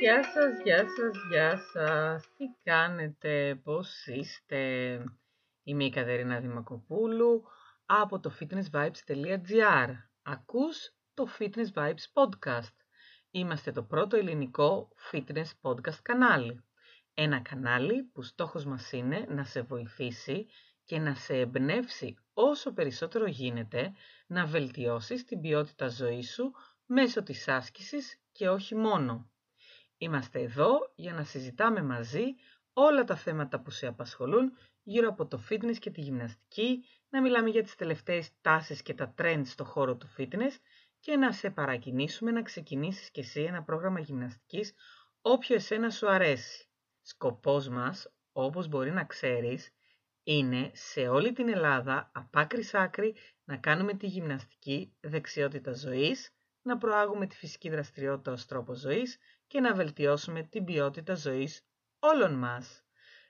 Γεια σας, γεια σας, γεια σας. Τι κάνετε, πώς είστε; Είμαι η Κατερίνα Δημακοπούλου από το fitnessvibes.gr. Ακούς το Fitness Vibes Podcast. Είμαστε το πρώτο ελληνικό fitness podcast κανάλι. Ένα κανάλι που στόχος μας είναι να σε βοηθήσει και να σε εμπνεύσει όσο περισσότερο γίνεται να βελτιώσεις την ποιότητα ζωής σου μέσω της άσκησης και όχι μόνο. Είμαστε εδώ για να συζητάμε μαζί όλα τα θέματα που σε απασχολούν γύρω από το fitness και τη γυμναστική, να μιλάμε για τις τελευταίες τάσεις και τα trends στο χώρο του fitness και να σε παρακινήσουμε να ξεκινήσεις και εσύ ένα πρόγραμμα γυμναστικής όποιο εσένα σου αρέσει. Σκοπός μας, όπως μπορεί να ξέρεις, είναι σε όλη την Ελλάδα, από άκρη σ' άκρη, να κάνουμε τη γυμναστική δεξιότητα ζωής, να προάγουμε τη φυσική δραστηριότητα ως τρόπο ζωής και να βελτιώσουμε την ποιότητα ζωής όλων μας.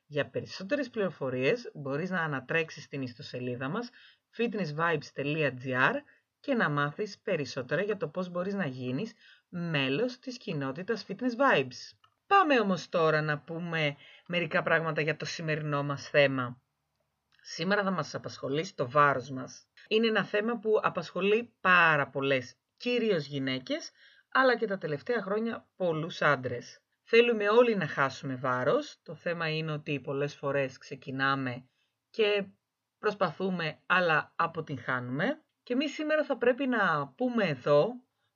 Για περισσότερες πληροφορίες μπορείς να ανατρέξεις στην ιστοσελίδα μας fitnessvibes.gr και να μάθεις περισσότερα για το πώς μπορείς να γίνεις μέλος της κοινότητας Fitness Vibes. Πάμε όμως τώρα να πούμε μερικά πράγματα για το σημερινό μας θέμα. Σήμερα θα μας απασχολήσει το βάρος μας. Είναι ένα θέμα που απασχολεί πάρα πολλές, κυρίως γυναίκες, αλλά και τα τελευταία χρόνια πολλούς άντρες. Θέλουμε όλοι να χάσουμε βάρος. Το θέμα είναι ότι πολλές φορές ξεκινάμε και προσπαθούμε, αλλά αποτυγχάνουμε. Και εμείς σήμερα θα πρέπει να πούμε εδώ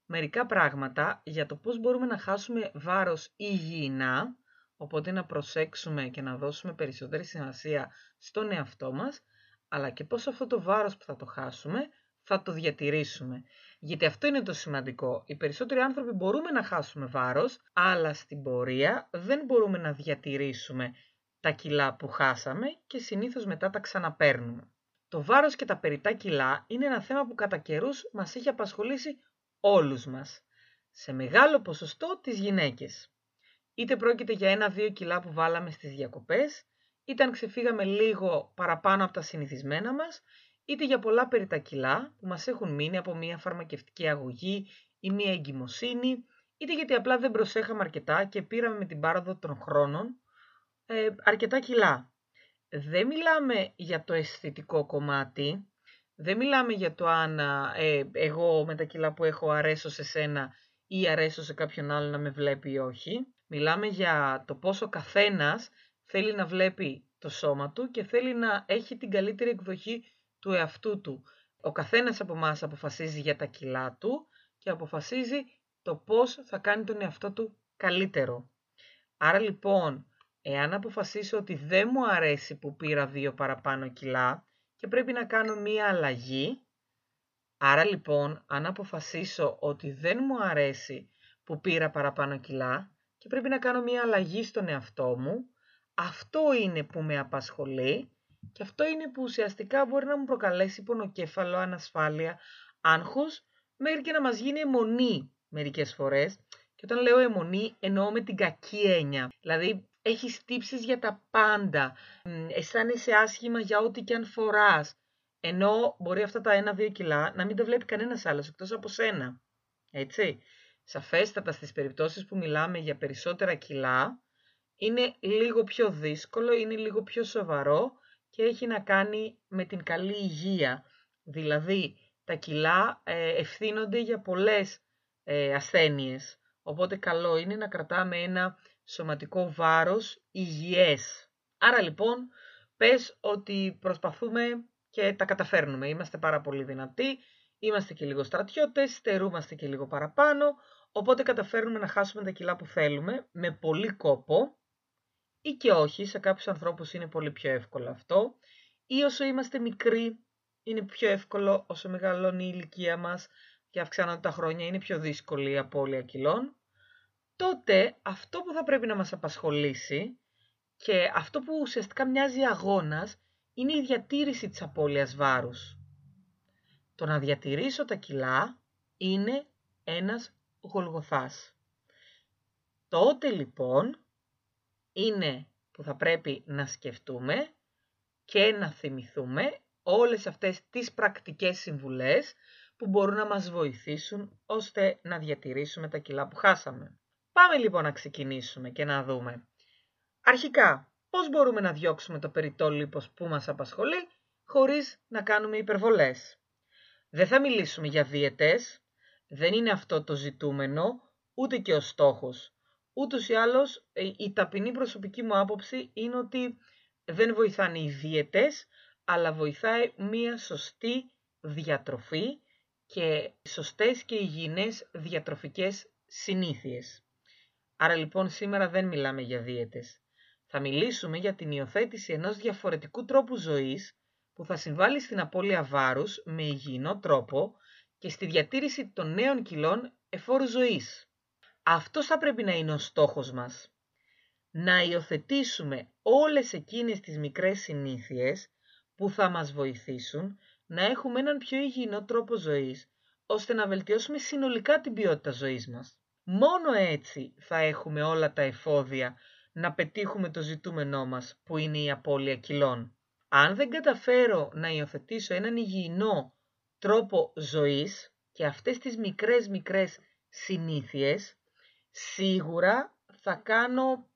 μερικά πράγματα για το πώς μπορούμε να χάσουμε βάρος υγιεινά, οπότε να προσέξουμε και να δώσουμε περισσότερη σημασία στον εαυτό μας, αλλά και πώς αυτό το βάρος που θα το χάσουμε θα το διατηρήσουμε. Γιατί αυτό είναι το σημαντικό. Οι περισσότεροι άνθρωποι μπορούμε να χάσουμε βάρος, αλλά στην πορεία δεν μπορούμε να διατηρήσουμε τα κιλά που χάσαμε και συνήθως μετά τα ξαναπέρνουμε. Το βάρος και τα περιτά κιλά είναι ένα θέμα που κατά καιρούς μας έχει απασχολήσει όλους μας. Σε μεγάλο ποσοστό τις γυναίκες. Είτε πρόκειται για ένα-δύο κιλά που βάλαμε στις διακοπές, είτε αν ξεφύγαμε λίγο παραπάνω από τα συνηθισμένα μας, είτε για πολλά περιτά κιλά που μας έχουν μείνει από μια φαρμακευτική αγωγή ή μια εγκυμοσύνη, είτε γιατί απλά δεν προσέχαμε αρκετά και πήραμε με την πάροδο των χρόνων ε, αρκετά κιλά. Δεν μιλάμε για το αισθητικό κομμάτι, δεν μιλάμε για το αν ε, εγώ με τα κιλά που έχω αρέσω σε σένα ή αρέσω σε κάποιον άλλο να με βλέπει ή όχι. Μιλάμε για το πόσο καθένας θέλει να βλέπει το σώμα του και θέλει να έχει την καλύτερη εκδοχή του εαυτού του. Ο καθένας από εμάς αποφασίζει για τα κιλά του και αποφασίζει το πώς θα κάνει τον εαυτό του καλύτερο. Άρα λοιπόν, εάν αποφασίσω ότι δεν μου αρέσει που πήρα δύο παραπάνω κιλά και πρέπει να κάνω μία αλλαγή, άρα λοιπόν, αν αποφασίσω ότι δεν μου αρέσει που πήρα παραπάνω κιλά και πρέπει να κάνω μία αλλαγή στον εαυτό μου, αυτό είναι που με απασχολεί και αυτό είναι που ουσιαστικά μπορεί να μου προκαλέσει πονοκέφαλο, ανασφάλεια, άγχος, μέχρι και να μας γίνει αιμονή μερικές φορές. Και όταν λέω αιμονή εννοώ με την κακή έννοια. Δηλαδή έχεις τύψεις για τα πάντα, αισθάνεσαι άσχημα για ό,τι και αν φοράς. Ενώ μπορεί αυτά τα ένα-δύο κιλά να μην τα βλέπει κανένας άλλος εκτός από σένα. Έτσι. Σαφέστατα στις περιπτώσεις που μιλάμε για περισσότερα κιλά, είναι λίγο πιο δύσκολο, είναι λίγο πιο σοβαρό και έχει να κάνει με την καλή υγεία. Δηλαδή, τα κιλά ε, ευθύνονται για πολλές ε, ασθένειες. Οπότε καλό είναι να κρατάμε ένα σωματικό βάρος υγιές. Άρα λοιπόν, πες ότι προσπαθούμε και τα καταφέρνουμε. Είμαστε πάρα πολύ δυνατοί, είμαστε και λίγο στρατιώτες, στερούμαστε και λίγο παραπάνω, οπότε καταφέρνουμε να χάσουμε τα κιλά που θέλουμε με πολύ κόπο ή και όχι, σε κάποιους ανθρώπους είναι πολύ πιο εύκολο αυτό, ή όσο είμαστε μικροί είναι πιο εύκολο, όσο μεγαλώνει η ηλικία μας και αυξάνονται τα χρόνια είναι πιο δύσκολη η απώλεια κιλών, τότε αυτό που θα πρέπει να μας απασχολήσει και αυτό που ουσιαστικά μοιάζει αγώνας είναι η διατήρηση της απώλειας βάρους. Το να διατηρήσω τα κιλά είναι ένας γολγοθάς. Τότε λοιπόν είναι που θα πρέπει να σκεφτούμε και να θυμηθούμε όλες αυτές τις πρακτικές συμβουλές που μπορούν να μας βοηθήσουν ώστε να διατηρήσουμε τα κιλά που χάσαμε. Πάμε λοιπόν να ξεκινήσουμε και να δούμε. Αρχικά, πώς μπορούμε να διώξουμε το περιττό λίπος που μας απασχολεί χωρίς να κάνουμε υπερβολές; Δεν θα μιλήσουμε για δίαιτες, δεν είναι αυτό το ζητούμενο, ούτε και ο στόχος. Ούτως ή άλλως, ε, η ταπεινή προσωπική μου άποψη είναι ότι δεν βοηθάνε οι δίαιτες, αλλά βοηθάει μία σωστή διατροφή και σωστές και υγιεινές διατροφικές συνήθειες. Άρα λοιπόν σήμερα δεν μιλάμε για δίαιτες. Θα μιλήσουμε για την υιοθέτηση ενός διαφορετικού τρόπου ζωής που θα συμβάλλει στην απώλεια βάρους με υγιεινό τρόπο και στη διατήρηση των νέων κιλών εφόρου ζωής. Αυτός θα πρέπει να είναι ο στόχος μας. Να υιοθετήσουμε όλες εκείνες τις μικρές συνήθειες που θα μας βοηθήσουν να έχουμε έναν πιο υγιεινό τρόπο ζωής, ώστε να βελτιώσουμε συνολικά την ποιότητα ζωής μας. Μόνο έτσι θα έχουμε όλα τα εφόδια να πετύχουμε το ζητούμενό μας, που είναι η απώλεια κιλών. Αν δεν καταφέρω να υιοθετήσω έναν υγιεινό τρόπο ζωής και αυτές τις μικρές μικρές συνήθειες, σίγουρα θα κάνω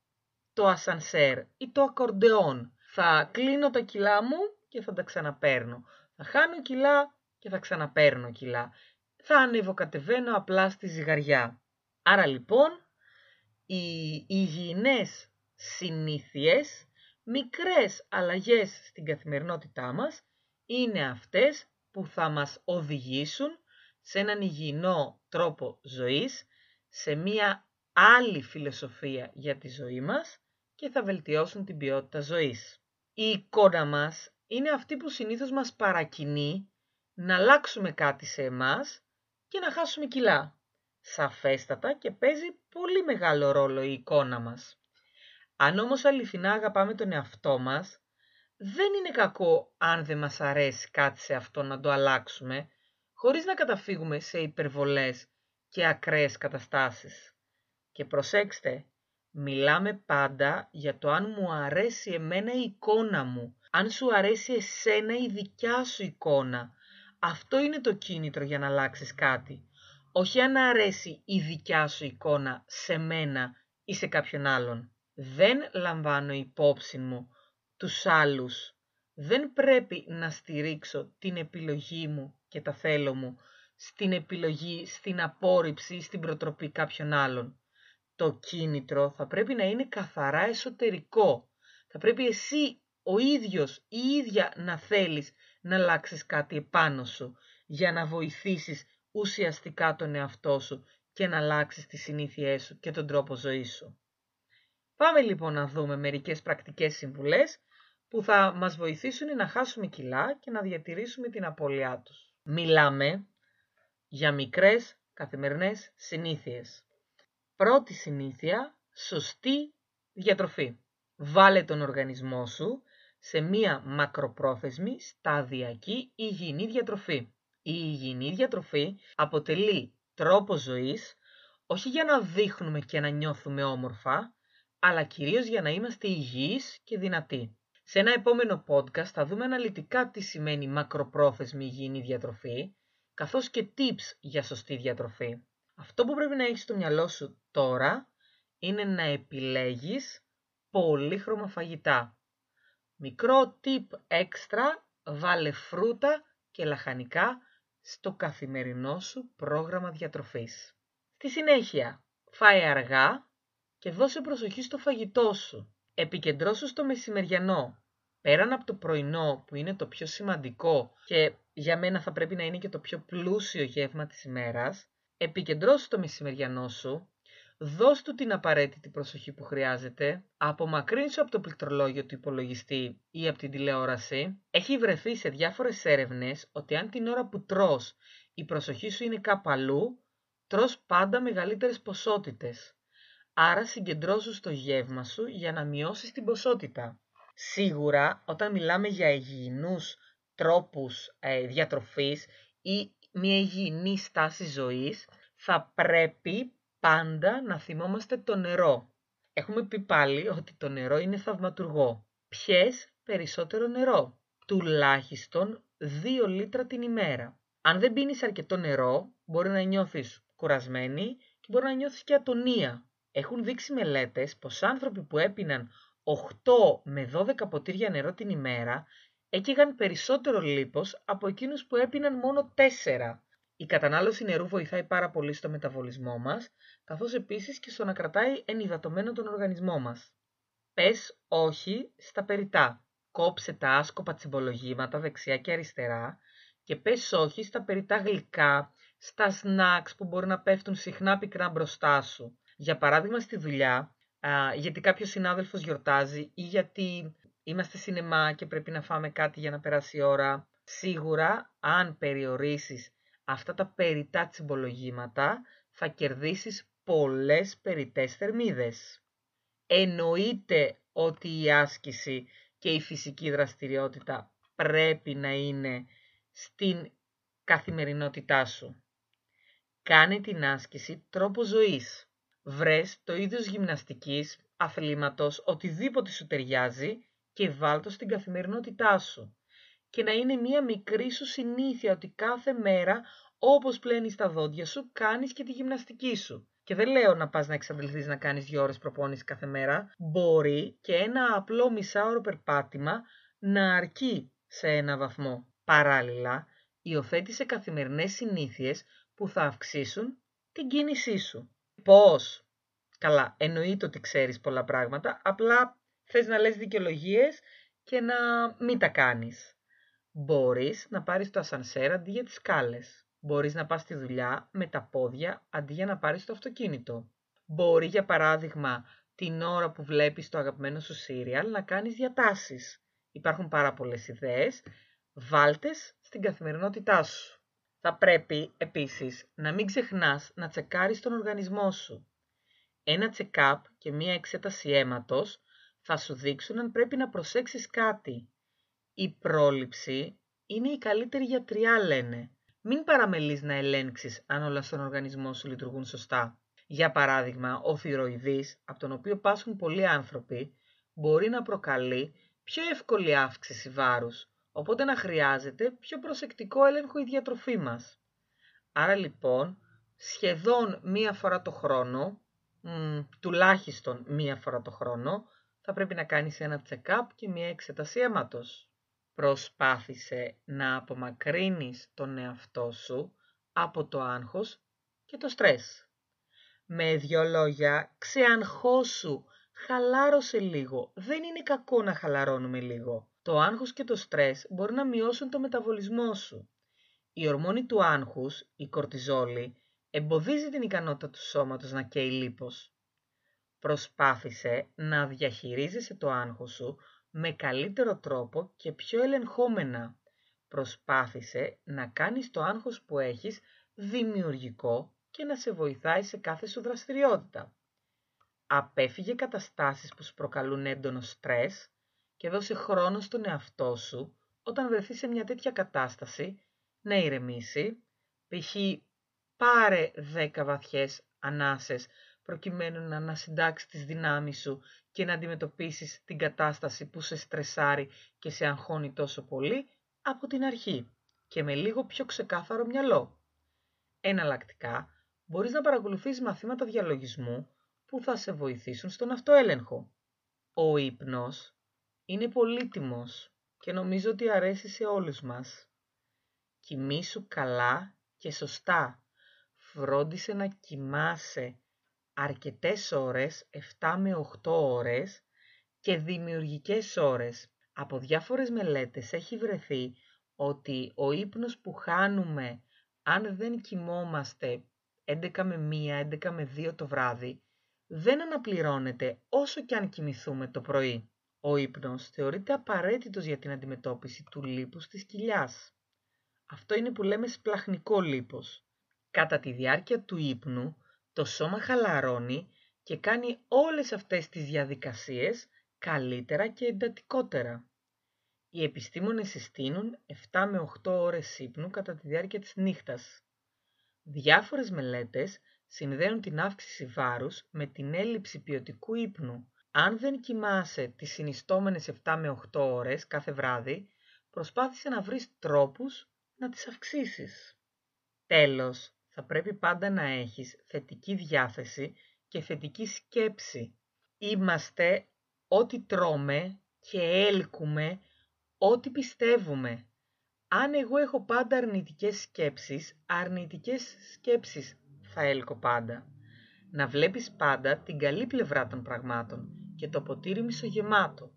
το ασανσέρ ή το ακορντεόν. Θα κλείνω τα κιλά μου και θα τα ξαναπέρνω. Θα χάνω κιλά και θα ξαναπέρνω κιλά. Θα ανεβοκατεβαίνω απλά στη ζυγαριά. Άρα λοιπόν, οι υγιεινές συνήθειες, μικρές αλλαγές στην καθημερινότητά μας, είναι αυτές που θα μας οδηγήσουν σε έναν υγιεινό τρόπο ζωής, σε μία άλλη φιλοσοφία για τη ζωή μας και θα βελτιώσουν την ποιότητα ζωής. Η εικόνα μας είναι αυτή που συνήθως μας παρακινεί να αλλάξουμε κάτι σε εμάς και να χάσουμε κιλά. Σαφέστατα και παίζει πολύ μεγάλο ρόλο η εικόνα μας. Αν όμως αληθινά αγαπάμε τον εαυτό μας, δεν είναι κακό αν δεν μας αρέσει κάτι σε αυτό να το αλλάξουμε, χωρίς να καταφύγουμε σε υπερβολές και ακραίες καταστάσεις. Και προσέξτε, μιλάμε πάντα για το αν μου αρέσει εμένα η εικόνα μου, αν σου αρέσει εσένα η δικιά σου εικόνα. Αυτό είναι το κίνητρο για να αλλάξεις κάτι. Όχι αν αρέσει η δικιά σου εικόνα σε μένα ή σε κάποιον άλλον. Δεν λαμβάνω υπόψη μου τους άλλους. Δεν πρέπει να στηρίξω την επιλογή μου και τα θέλω μου στην επιλογή, στην απόρριψη, στην προτροπή κάποιων άλλων. Το κίνητρο θα πρέπει να είναι καθαρά εσωτερικό. Θα πρέπει εσύ ο ίδιος, η ίδια να θέλεις να αλλάξεις κάτι επάνω σου για να βοηθήσεις ουσιαστικά τον εαυτό σου και να αλλάξεις τις συνήθειές σου και τον τρόπο ζωής σου. Πάμε λοιπόν να δούμε μερικές πρακτικές συμβουλές που θα μας βοηθήσουν να χάσουμε κιλά και να διατηρήσουμε την απώλειά τους. Μιλάμε για μικρές καθημερινές συνήθειες. Πρώτη συνήθεια, σωστή διατροφή. Βάλε τον οργανισμό σου σε μία μακροπρόθεσμη, σταδιακή υγιεινή διατροφή. Η υγιεινή διατροφή αποτελεί τρόπο ζωής, όχι για να δείχνουμε και να νιώθουμε όμορφα, αλλά κυρίως για να είμαστε υγιείς και δυνατοί. Σε ένα επόμενο podcast θα δούμε αναλυτικά τι σημαίνει μακροπρόθεσμη υγιεινή διατροφή, καθώς και tips για σωστή διατροφή. Αυτό που πρέπει να έχεις στο μυαλό σου τώρα είναι να επιλέγεις πολύχρωμα φαγητά. Μικρό tip έξτρα, βάλε φρούτα και λαχανικά στο καθημερινό σου πρόγραμμα διατροφής. Στη συνέχεια, φάε αργά και δώσε προσοχή στο φαγητό σου. Επικεντρώσου στο μεσημεριανό. Πέραν από το πρωινό που είναι το πιο σημαντικό και για μένα θα πρέπει να είναι και το πιο πλούσιο γεύμα της ημέρας, επικεντρώσου το μεσημεριανό σου Δώσ' του την απαραίτητη προσοχή που χρειάζεται, απομακρύνσου από το πληκτρολόγιο του υπολογιστή ή από την τηλεόραση. Έχει βρεθεί σε διάφορες έρευνες ότι αν την ώρα που τρως η προσοχή σου είναι κάπου αλλού, τρως πάντα μεγαλύτερες ποσότητες. Άρα συγκεντρώσου στο γεύμα σου για να μειώσεις την ποσότητα. Σίγουρα όταν μιλάμε για υγιεινούς τρόπους ε, διατροφής ή μια υγιεινή στάση ζωής, θα πρέπει πάντα να θυμόμαστε το νερό. Έχουμε πει πάλι ότι το νερό είναι θαυματουργό. Πιες περισσότερο νερό. Τουλάχιστον 2 λίτρα την ημέρα. Αν δεν πίνεις αρκετό νερό, μπορεί να νιώθεις κουρασμένη και μπορεί να νιώθεις και ατονία. Έχουν δείξει μελέτες πως άνθρωποι που έπιναν 8 με 12 ποτήρια νερό την ημέρα έκαιγαν περισσότερο λίπος από εκείνους που έπιναν μόνο 4. Η κατανάλωση νερού βοηθάει πάρα πολύ στο μεταβολισμό μας, καθώς επίσης και στο να κρατάει ενυδατωμένο τον οργανισμό μας. Πες όχι στα περιτά. Κόψε τα άσκοπα τσιμπολογήματα δεξιά και αριστερά και πες όχι στα περιτά γλυκά, στα σνακς που μπορεί να πέφτουν συχνά πικρά μπροστά σου. Για παράδειγμα στη δουλειά, γιατί κάποιος συνάδελφος γιορτάζει ή γιατί είμαστε σινεμά και πρέπει να φάμε κάτι για να περάσει η ώρα. Σίγουρα, αν περιορίσεις αυτά τα περιτά τσιμπολογήματα, θα κερδίσεις πολλές περιτές θερμίδες. Εννοείται ότι η άσκηση και η φυσική δραστηριότητα πρέπει να είναι στην καθημερινότητά σου. Κάνε την άσκηση τρόπο ζωής. Βρες το είδος γυμναστικής, αθλήματος, οτιδήποτε σου ταιριάζει και βάλτο στην καθημερινότητά σου. Και να είναι μία μικρή σου συνήθεια ότι κάθε μέρα όπως πλένεις τα δόντια σου κάνεις και τη γυμναστική σου. Και δεν λέω να πας να εξαντληθείς να κάνεις δύο ώρες προπόνησης κάθε μέρα. Μπορεί και ένα απλό μισάωρο περπάτημα να αρκεί σε ένα βαθμό. Παράλληλα, υιοθέτησε καθημερινές συνήθειες που θα αυξήσουν την κίνησή σου. Πώς; Καλά, εννοείται ότι ξέρεις πολλά πράγματα, απλά θες να λες δικαιολογίες και να μην τα κάνεις. Μπορείς να πάρεις το ασανσέρ αντί για τις σκάλες. Μπορείς να πας στη δουλειά με τα πόδια αντί για να πάρεις το αυτοκίνητο. Μπορεί για παράδειγμα την ώρα που βλέπεις το αγαπημένο σου σύριαλ να κάνεις διατάσεις. Υπάρχουν πάρα πολλές ιδέες. Βάλτες στην καθημερινότητά σου. Θα πρέπει επίσης να μην ξεχνάς να τσεκάρεις τον οργανισμό σου. Ένα check-up και μία εξέταση αίματος θα σου δείξουν αν πρέπει να προσέξεις κάτι. Η πρόληψη είναι η καλύτερη γιατριά λένε. Μην παραμελείς να ελέγξεις αν όλα στον οργανισμό σου λειτουργούν σωστά. Για παράδειγμα, ο θυροειδής, από τον οποίο πάσχουν πολλοί άνθρωποι, μπορεί να προκαλεί πιο εύκολη αύξηση βάρους, οπότε να χρειάζεται πιο προσεκτικό έλεγχο η διατροφή μας. Άρα λοιπόν, σχεδόν μία φορά το χρόνο, τουλάχιστον μία φορά το χρόνο, θα πρέπει να κάνεις ένα check-up και μία εξετασία αίματος. Προσπάθησε να απομακρύνεις τον εαυτό σου από το άγχος και το στρες. Με δυο λόγια, ξεαγχώσου, χαλάρωσε λίγο. Δεν είναι κακό να χαλαρώνουμε λίγο. Το άγχος και το στρες μπορεί να μειώσουν το μεταβολισμό σου. Η ορμόνη του άγχους, η κορτιζόλη, εμποδίζει την ικανότητα του σώματος να καίει λίπος. Προσπάθησε να διαχειρίζεσαι το άγχος σου με καλύτερο τρόπο και πιο ελεγχόμενα. Προσπάθησε να κάνεις το άγχος που έχεις δημιουργικό και να σε βοηθάει σε κάθε σου δραστηριότητα. Απέφυγε καταστάσεις που σου προκαλούν έντονο στρες και δώσε χρόνο στον εαυτό σου όταν βρεθεί σε μια τέτοια κατάσταση να ηρεμήσει, π.χ. πάρε 10 βαθιές ανάσες προκειμένου να ανασυντάξει τις δυνάμεις σου και να αντιμετωπίσεις την κατάσταση που σε στρεσάρει και σε αγχώνει τόσο πολύ από την αρχή και με λίγο πιο ξεκάθαρο μυαλό. Εναλλακτικά, μπορείς να παρακολουθείς μαθήματα διαλογισμού που θα σε βοηθήσουν στον αυτοέλεγχο. Ο ύπνος είναι πολύτιμος και νομίζω ότι αρέσει σε όλους μας. Κοιμήσου καλά και σωστά. Φρόντισε να κοιμάσαι αρκετές ώρες, 7 με 8 ώρες και δημιουργικές ώρες. Από διάφορες μελέτες έχει βρεθεί ότι ο ύπνος που χάνουμε αν δεν κοιμόμαστε 11 με 1, 11 με 2 το βράδυ, δεν αναπληρώνεται όσο και αν κοιμηθούμε το πρωί. Ο ύπνος θεωρείται απαραίτητος για την αντιμετώπιση του λίπους της κοιλιάς. Αυτό είναι που λέμε σπλαχνικό λίπος. Κατά τη διάρκεια του ύπνου, το σώμα χαλαρώνει και κάνει όλες αυτές τις διαδικασίες καλύτερα και εντατικότερα. Οι επιστήμονες συστήνουν 7 με 8 ώρες ύπνου κατά τη διάρκεια της νύχτας. Διάφορες μελέτες συνδέουν την αύξηση βάρους με την έλλειψη ποιοτικού ύπνου. Αν δεν κοιμάσαι τις συνιστόμενες 7 με 8 ώρες κάθε βράδυ, προσπάθησε να βρεις τρόπους να τις αυξήσεις. Τέλος, θα πρέπει πάντα να έχεις θετική διάθεση και θετική σκέψη. Είμαστε ό,τι τρώμε και έλκουμε ό,τι πιστεύουμε. Αν εγώ έχω πάντα αρνητικές σκέψεις, αρνητικές σκέψεις θα έλκω πάντα. Να βλέπεις πάντα την καλή πλευρά των πραγμάτων και το ποτήρι μισογεμάτο.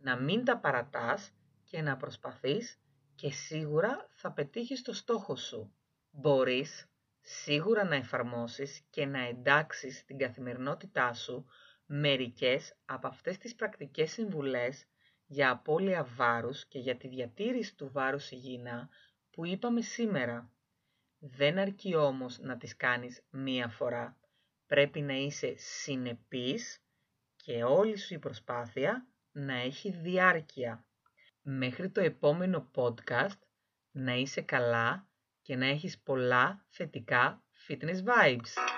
Να μην τα παρατάς και να προσπαθείς και σίγουρα θα πετύχεις το στόχο σου. Μπορείς σίγουρα να εφαρμόσεις και να εντάξεις στην καθημερινότητά σου μερικές από αυτές τις πρακτικές συμβουλές για απώλεια βάρους και για τη διατήρηση του βάρους υγιεινά που είπαμε σήμερα. Δεν αρκεί όμως να τις κάνεις μία φορά. Πρέπει να είσαι συνεπής και όλη σου η προσπάθεια να έχει διάρκεια. Μέχρι το επόμενο podcast να είσαι καλά και να έχεις πολλά θετικά fitness vibes.